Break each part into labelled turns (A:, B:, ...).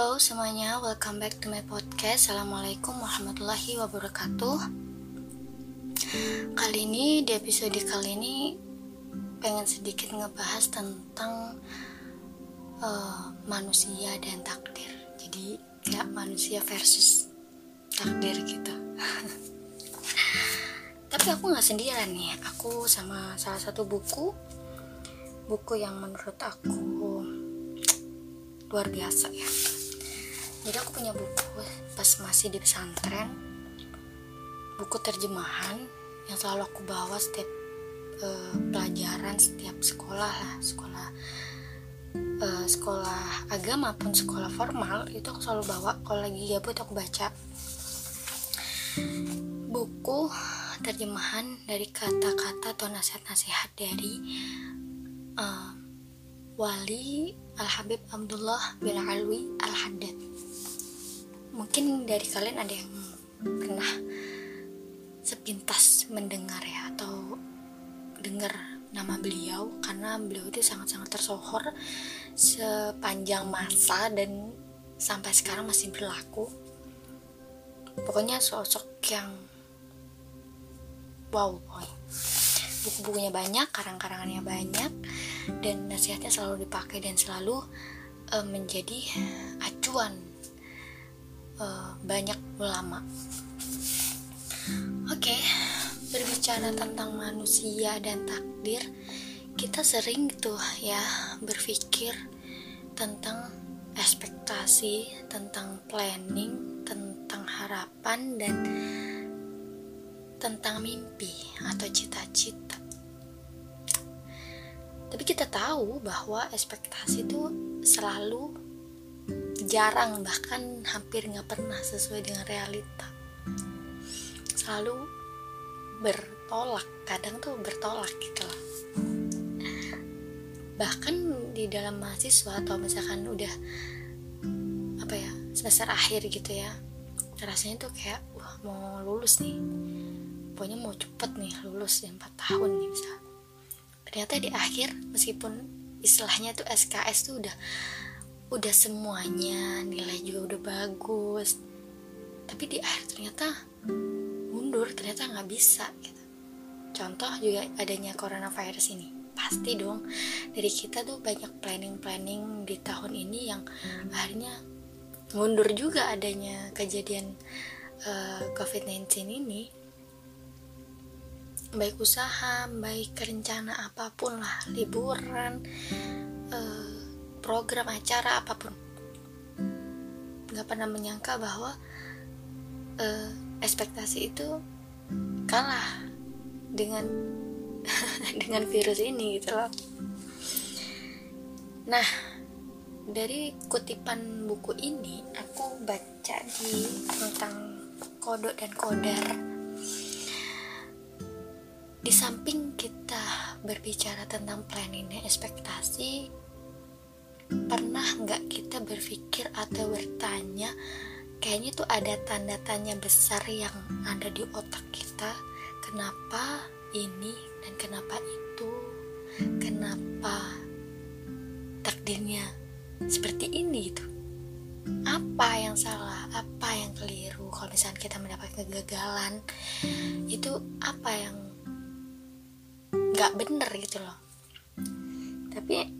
A: Halo semuanya, welcome back to my podcast. Assalamualaikum warahmatullahi wabarakatuh. Kali ini di episode kali ini pengen sedikit ngebahas tentang uh, manusia dan takdir. Jadi kayak manusia versus takdir gitu. Tapi aku nggak sendirian nih. Aku sama salah satu buku, buku yang menurut aku luar biasa ya jadi aku punya buku pas masih di pesantren. Buku terjemahan yang selalu aku bawa setiap uh, pelajaran setiap sekolah lah. Sekolah uh, sekolah agama pun sekolah formal itu aku selalu bawa. Kalau lagi gabut aku baca. Buku terjemahan dari kata-kata atau nasihat-nasihat dari uh, wali Al-Habib Abdullah bin Alwi Al-Haddad mungkin dari kalian ada yang pernah sepintas mendengar ya atau dengar nama beliau karena beliau itu sangat-sangat tersohor sepanjang masa dan sampai sekarang masih berlaku. Pokoknya sosok yang wow boy. Buku-bukunya banyak karang-karangannya banyak dan nasihatnya selalu dipakai dan selalu uh, menjadi acuan uh, banyak ulama. Oke, okay, berbicara tentang manusia dan takdir, kita sering tuh ya berpikir tentang ekspektasi, tentang planning, tentang harapan dan tentang mimpi atau cita-cita. Tapi kita tahu bahwa ekspektasi itu selalu jarang bahkan hampir nggak pernah sesuai dengan realita. Selalu bertolak, kadang tuh bertolak gitu loh. Bahkan di dalam mahasiswa atau misalkan udah apa ya semester akhir gitu ya rasanya tuh kayak wah mau lulus nih pokoknya mau cepet nih lulus ya 4 tahun nih misalnya ternyata di akhir meskipun istilahnya tuh SKS tuh udah udah semuanya nilai juga udah bagus. Tapi di akhir ternyata mundur ternyata nggak bisa gitu. Contoh juga adanya coronavirus ini. Pasti dong dari kita tuh banyak planning-planning di tahun ini yang akhirnya mundur juga adanya kejadian uh, eh, COVID-19 ini. Baik usaha baik rencana apa pun lah liburan eh, program acara apa pun. Nggak pernah menyangka bahwa eh, ekspektasi itu kalah dengan dengan virus ini gitu loh. Nah dari kutipan buku ini aku baca di tentang kodok dan kodar. Di samping kita berbicara tentang planning ekspektasi pernah nggak kita berpikir atau bertanya kayaknya tuh ada tanda tanya besar yang ada di otak kita kenapa ini dan kenapa itu? Kenapa takdirnya seperti ini gitu? Apa yang salah? Apa yang keliru? Kalau misalnya kita mendapat kegagalan itu apa yang nggak bener gitu loh. Tapi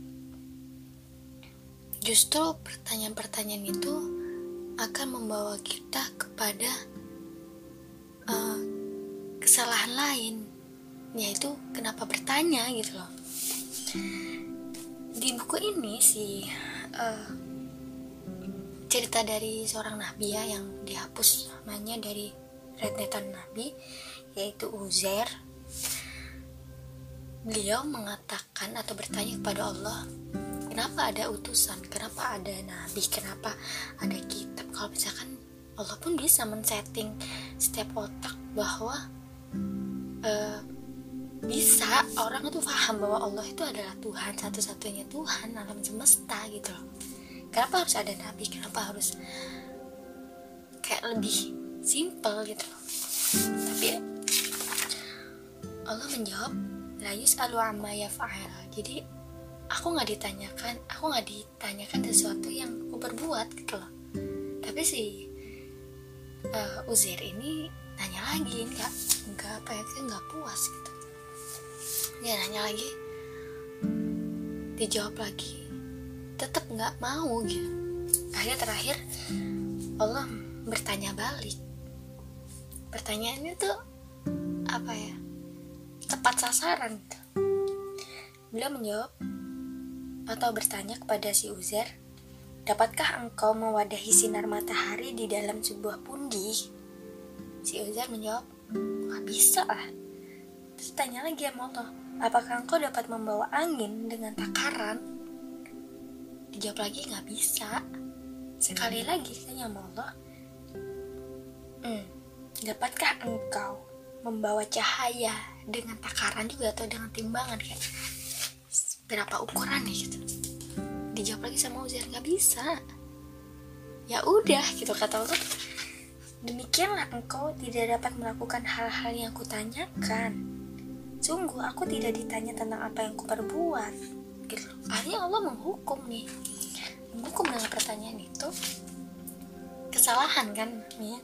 A: justru pertanyaan-pertanyaan itu akan membawa kita kepada uh, kesalahan lain yaitu kenapa bertanya gitu loh. Di buku ini sih uh, cerita dari seorang nabi ya yang dihapus namanya dari rentetan nabi yaitu Uzair. Beliau mengatakan atau bertanya kepada Allah kenapa ada utusan? Kenapa ada nabi? Kenapa ada kitab? Kalau misalkan Allah pun bisa men-setting setiap otak bahwa uh, bisa orang itu paham bahwa Allah itu adalah Tuhan satu-satunya Tuhan alam semesta gitu loh. Kenapa harus ada nabi? Kenapa harus kayak lebih simple gitu loh? Tapi Allah menjawab la yus'alu amma yaf'al. Jadi aku nggak ditanyakan aku nggak ditanyakan sesuatu yang aku perbuat gitu loh. Tapi si uh, Uzair ini nanya lagi nggak nggak apa ya nggak puas gitu. Dia nanya lagi dijawab lagi tetap nggak mau gitu. Akhirnya terakhir Allah bertanya balik. Pertanyaannya tuh apa ya tepat sasaran gitu. beliau menjawab atau bertanya kepada si Uzer Dapatkah engkau mewadahi sinar matahari di dalam sebuah pundi? Si Uzair menjawab, Gak bisa lah. Terus tanya lagi sama Allah, apakah engkau dapat membawa angin dengan takaran? Dijawab lagi, gak bisa. Sekali lagi tanya sama Allah, hmm, dapatkah engkau membawa cahaya dengan takaran juga atau dengan timbangan kayak berapa ukurannya gitu? dijawab lagi sama Uzair nggak bisa. Ya udah gitu kata Allah demikianlah engkau tidak dapat melakukan hal-hal yang kutanyakan. Sungguh aku tidak ditanya tentang apa yang kuperbuat gitu. Akhirnya Allah menghukum nih. Menghukum dengan pertanyaan itu. Kesalahan kan nih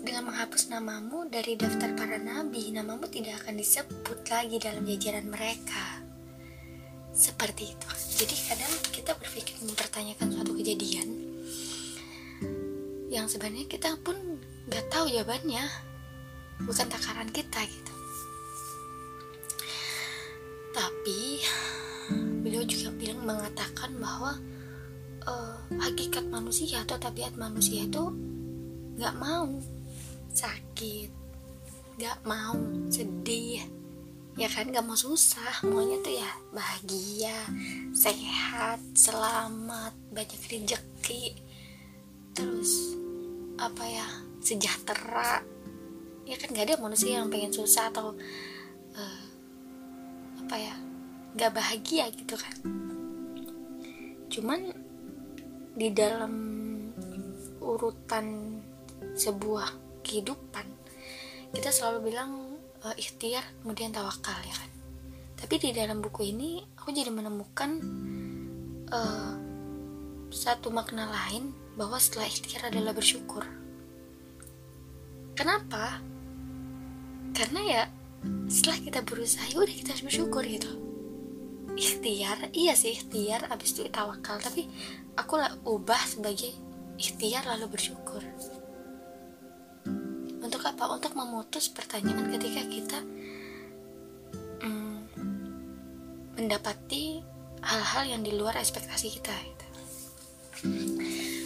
A: dengan menghapus namamu dari daftar para nabi namamu tidak akan disebut lagi dalam jajaran mereka seperti itu. Jadi kadang kita berpikir mempertanyakan suatu kejadian yang sebenarnya kita pun nggak tahu jawabannya. Bukan takaran kita gitu. Tapi beliau juga bilang mengatakan bahwa uh, hakikat manusia atau tabiat manusia itu nggak mau sakit nggak mau sedih ya kan gak mau susah. Maunya tuh ya bahagia sehat selamat banyak rezeki. Terus apa ya sejahtera. Ya kan gak ada manusia yang pengen susah atau uh, apa ya gak bahagia gitu kan. Cuman di dalam urutan sebuah kehidupan kita selalu bilang uh, ikhtiar kemudian tawakal ya kan? Tapi di dalam buku ini aku jadi menemukan uh, satu makna lain bahwa setelah ikhtiar adalah bersyukur. Kenapa? Karena ya setelah kita berusaha ya udah kita harus bersyukur gitu. Ikhtiar iya sih ikhtiar abis itu tawakal. Tapi aku lah ubah sebagai ikhtiar lalu bersyukur apa? Untuk memutus pertanyaan ketika kita hmm, mendapati hal-hal yang di luar ekspektasi kita. Gitu.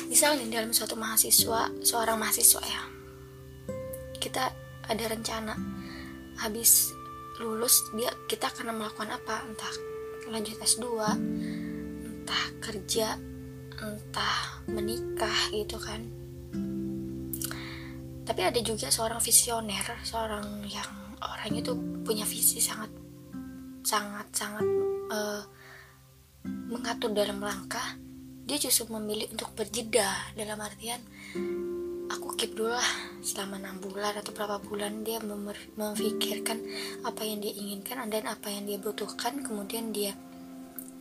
A: Misalnya dalam suatu mahasiswa, seorang mahasiswa ya, kita ada rencana habis lulus dia kita akan melakukan apa? Entah lanjut S2, entah kerja, entah menikah gitu kan tapi ada juga seorang visioner seorang yang orangnya tuh punya visi sangat sangat sangat uh, mengatur dalam langkah. Dia justru memilih untuk berjeda. Dalam artian aku keep dulu lah. Selama enam bulan atau berapa bulan dia memikirkan apa yang dia inginkan dan apa yang dia butuhkan. Kemudian dia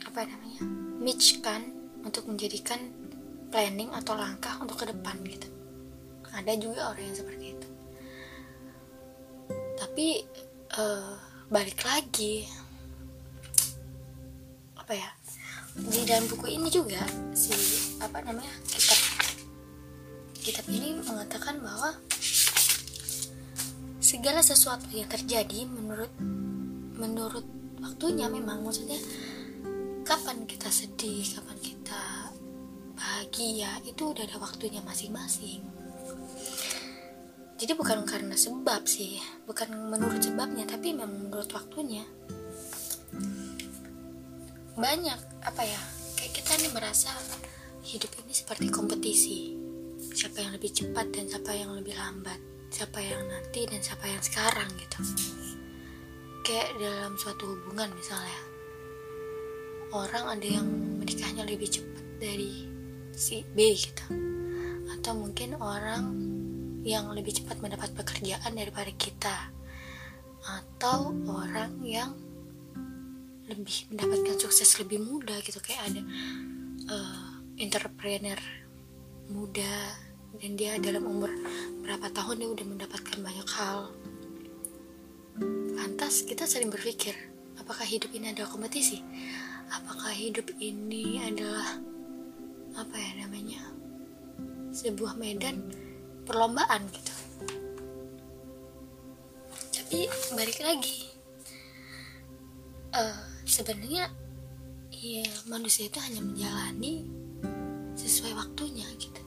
A: apa namanya matchkan untuk menjadikan planning atau langkah untuk ke depan gitu ada juga orang yang seperti itu. Tapi uh, balik lagi apa ya di dalam buku ini juga si apa namanya kitab kitab ini mengatakan bahwa segala sesuatu yang terjadi menurut menurut waktunya memang maksudnya kapan kita sedih kapan kita bahagia itu udah ada waktunya masing-masing jadi bukan karena sebab sih bukan menurut sebabnya tapi memang menurut waktunya. Banyak apa ya kayak kita nih merasa hidup ini seperti kompetisi. Siapa yang lebih cepat dan siapa yang lebih lambat. Siapa yang nanti dan siapa yang sekarang gitu. Kayak dalam suatu hubungan misalnya. Orang ada yang menikahnya lebih cepat dari si B gitu. Atau mungkin orang yang lebih cepat mendapat pekerjaan daripada kita. Atau orang yang lebih mendapatkan sukses lebih muda gitu kayak ada uh, entrepreneur muda dan dia dalam umur berapa tahun dia udah mendapatkan banyak hal. Lantas kita sering berpikir apakah hidup ini adalah kompetisi? Apakah hidup ini adalah apa ya namanya sebuah medan perlombaan gitu. Tapi balik lagi uh, sebenarnya ya manusia itu hanya menjalani sesuai waktunya gitu.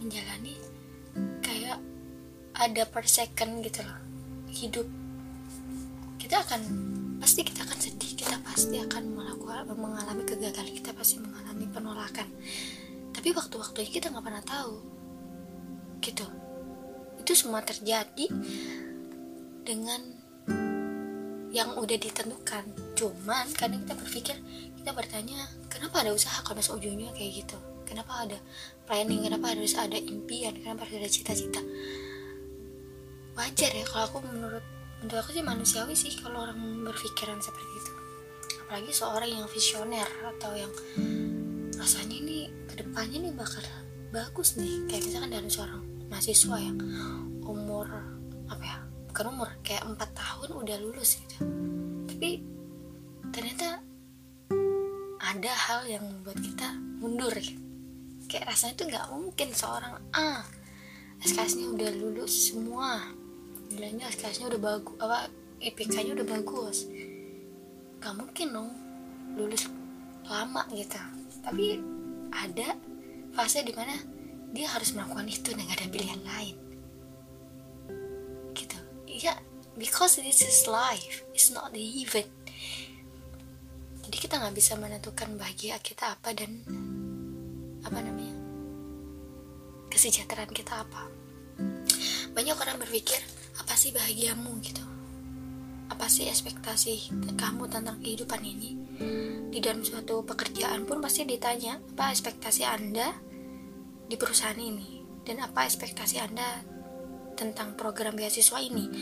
A: Menjalani kayak ada per second gitu loh hidup. Kita akan pasti kita akan sedih kita pasti akan melakukan mengalami kegagalan kita pasti mengalami penolakan. Tapi waktu-waktunya kita nggak pernah tahu gitu. Itu semua terjadi dengan yang udah ditentukan. Cuman kadang kita berpikir kita bertanya kenapa ada usaha kalau masuk ujungnya kayak gitu? Kenapa ada planning? Kenapa harus ada impian? Kenapa harus ada cita-cita? Wajar ya kalau aku menurut menurut aku sih manusiawi sih kalau orang berpikiran seperti itu. Apalagi seorang yang visioner atau yang rasanya ini ke depannya nih bakal bagus nih. Kayak misalkan dari seorang mahasiswa yang umur apa ya bukan umur kayak empat tahun udah lulus gitu. Tapi ternyata ada hal yang membuat kita mundur gitu. kayak rasanya tuh nggak mungkin seorang A SKS-nya udah lulus semua. Nilainya SKS-nya udah bagus apa IPK-nya udah bagus. Nggak mungkin dong lulus lama gitu. Tapi ada fase di mana dia harus melakukan itu dan gak ada pilihan lain. Ya because this is life it's not the event. Jadi kita nggak bisa menentukan bahagia kita apa dan apa namanya kesejahteraan kita apa. Banyak orang berpikir apa sih bahagiamu gitu. Apa sih ekspektasi kamu tentang kehidupan ini? Di dalam suatu pekerjaan pun pasti ditanya apa ekspektasi anda di perusahaan ini? Dan apa ekspektasi anda tentang program beasiswa ini?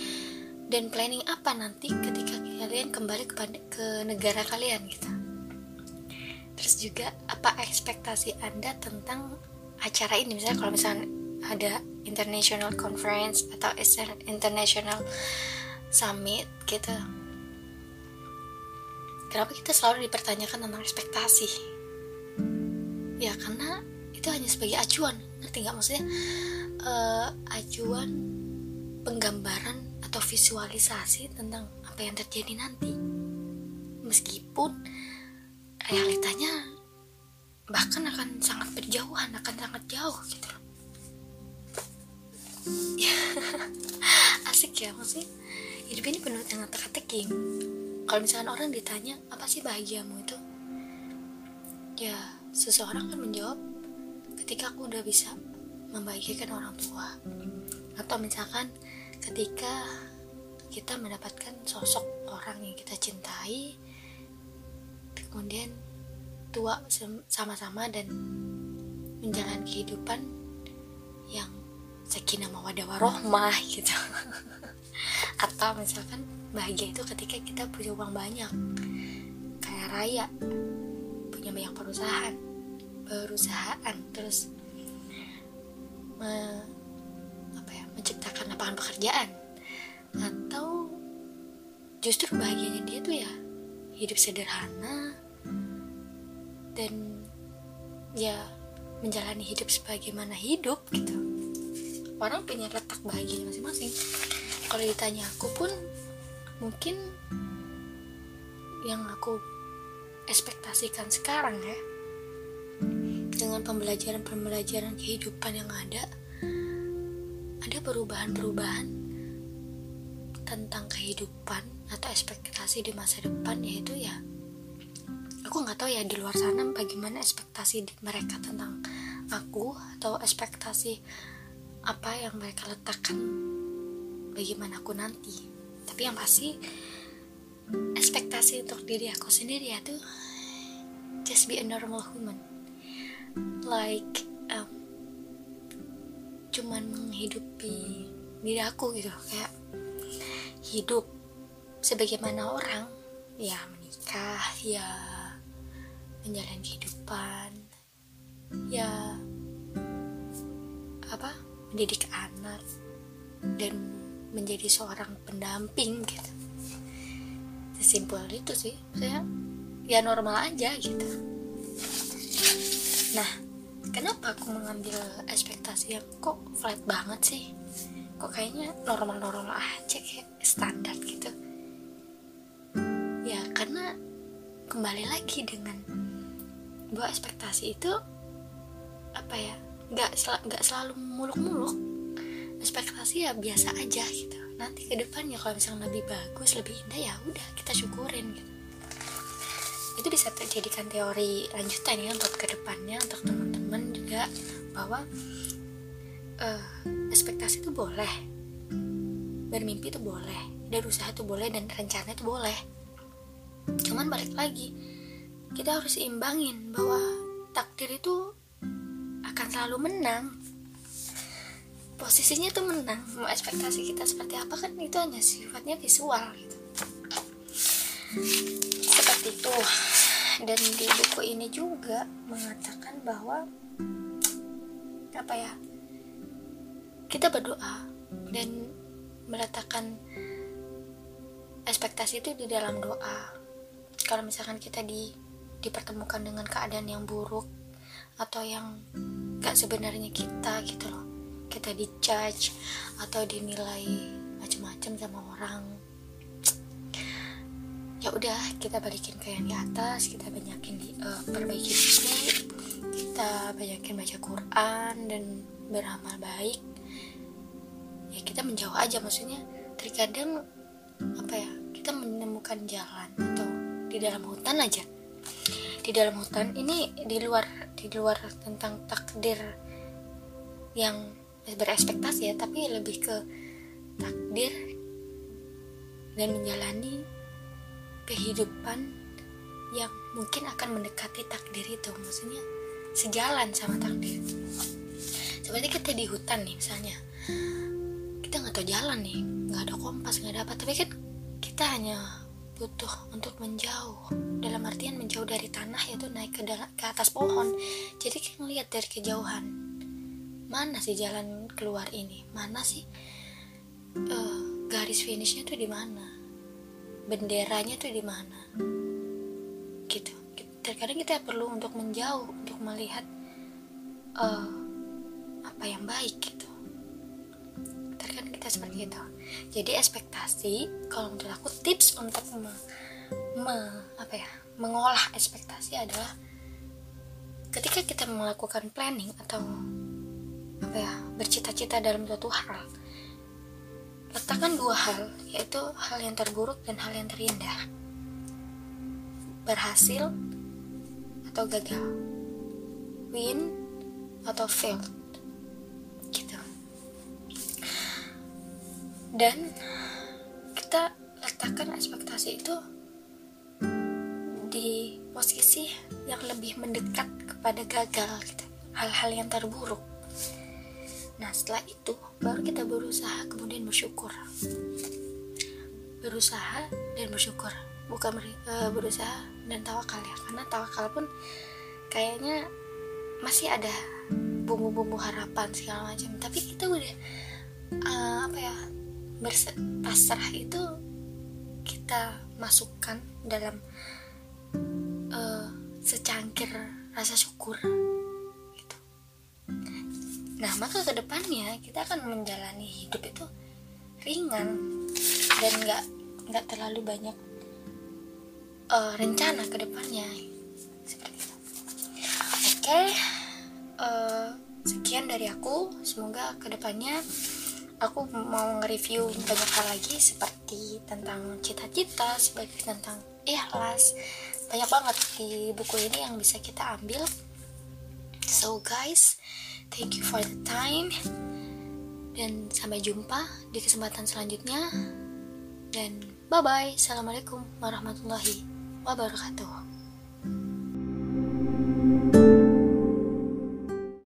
A: Dan planning apa nanti ketika kalian kembali ke, negara kalian gitu? Terus juga apa ekspektasi anda tentang acara ini? Misalnya kalau misalnya ada international conference atau international summit gitu. Kenapa kita selalu dipertanyakan tentang ekspektasi? Ya karena itu hanya sebagai acuan ngerti nggak maksudnya? Uh, acuan penggambaran atau visualisasi tentang apa yang terjadi nanti. Meskipun realitanya bahkan akan sangat berjauhan akan sangat jauh gitu loh. Asik ya maksudnya? Hidup ini penuh dengan teka-teki. Kalau misalnya orang ditanya apa sih bahagiamu? itu ya seseorang kan menjawab ketika aku udah bisa membahagiakan orang tua. Atau misalkan ketika kita mendapatkan sosok orang yang kita cintai kemudian tua sama-sama dan menjalani kehidupan yang sakinah mawadah warohmah gitu. Atau misalkan bahagia itu ketika kita punya uang banyak kayak raya punya banyak perusahaan perusahaan terus me, apa ya, menciptakan lapangan pekerjaan. Atau justru bahagianya dia tuh ya hidup sederhana dan ya menjalani hidup sebagaimana hidup gitu. Orang punya letak bahagia masing-masing. Kalau ditanya aku pun mungkin yang aku ekspektasikan sekarang ya dengan pembelajaran-pembelajaran kehidupan yang ada ada perubahan-perubahan tentang kehidupan atau ekspektasi di masa depan yaitu ya aku nggak tahu ya di luar sana bagaimana ekspektasi mereka tentang aku atau ekspektasi apa yang mereka letakkan bagaimana aku nanti. Tapi yang pasti ekspektasi untuk diri aku sendiri ya tuh just be a normal human like um, cuman menghidupi diri aku gitu. Kayak hidup sebagaimana orang. Ya menikah ya menjalani kehidupan ya apa mendidik anak dan menjadi seorang pendamping gitu. Sesimpel itu sih. Saya ya normal aja gitu nah kenapa aku mengambil ekspektasi yang kok flat banget sih? Kok kayaknya normal-normal aja kayak standar gitu. Ya karena kembali lagi dengan bahwa ekspektasi itu apa ya nggak sel nggak selalu muluk-muluk. Ekspektasi ya biasa aja gitu. Nanti ke depannya kalau misalnya lebih bagus lebih indah ya udah kita syukurin gitu itu bisa terjadikan teori lanjutan ya untuk ke depannya untuk teman-teman juga bahwa uh, ekspektasi itu boleh bermimpi itu boleh dan usaha itu boleh dan rencana itu boleh. Cuman balik lagi kita harus imbangin bahwa takdir itu akan selalu menang. Posisinya tuh menang mau ekspektasi kita seperti apa kan itu hanya sifatnya visual gitu itu. Dan di buku ini juga mengatakan bahwa apa ya kita berdoa dan meletakkan ekspektasi itu di dalam doa. Kalau misalkan kita di dipertemukan dengan keadaan yang buruk atau yang gak sebenarnya kita gitu loh kita dijudge atau dinilai macam-macam sama orang ya udah kita balikin ke yang di atas kita banyakin di uh, perbaiki diri kita banyakin baca Quran dan beramal baik. Ya kita menjauh aja maksudnya terkadang apa ya kita menemukan jalan atau di dalam hutan aja. Di dalam hutan ini di luar di luar tentang takdir yang berespektasi ya tapi lebih ke takdir dan menjalani kehidupan yang mungkin akan mendekati takdir itu maksudnya sejalan sama takdir. Seperti kita di hutan nih misalnya. Kita nggak tahu jalan nih nggak ada kompas nggak ada apa. Tapi kan kita hanya butuh untuk menjauh. Dalam artian menjauh dari tanah yaitu naik ke dalam, ke atas pohon. Jadi kita ngeliat dari kejauhan. Mana sih jalan keluar ini? Mana sih uh, garis finishnya tuh di mana benderanya tuh di mana? Gitu. Terkadang kita perlu untuk menjauh untuk melihat uh, apa yang baik gitu. Terkadang kita seperti itu. Jadi ekspektasi kalau menurut aku tips untuk me, me, apa ya mengolah ekspektasi adalah ketika kita melakukan planning atau apa ya bercita-cita dalam suatu hal letakkan dua hal yaitu hal yang terburuk dan hal yang terindah. Berhasil atau gagal. Win atau fail dan kita letakkan ekspektasi itu di posisi yang lebih mendekat kepada gagal gitu. Hal-hal yang terburuk nah setelah itu baru kita berusaha kemudian bersyukur. Berusaha dan bersyukur. Bukan uh, berusaha dan tawakal ya karena tawakal pun kayaknya masih ada bumbu-bumbu harapan segala macam. Tapi kita udah uh, apa ya berpasrah itu kita masukkan dalam uh, secangkir rasa syukur. Nah maka ke depannya kita akan menjalani hidup itu ringan dan nggak nggak terlalu banyak uh, rencana ke depannya seperti itu. Oke, okay, uh, eh, sekian dari aku. Semoga ke depannya aku mau nge-review banyak hal lagi seperti tentang cita-cita, sebagai tentang ikhlas. Banyak banget di buku ini yang bisa kita ambil. So guys, thank you for the time. Dan sampai jumpa di kesempatan selanjutnya. Dan bye-bye. Assalamualaikum warahmatullahi wabarakatuh.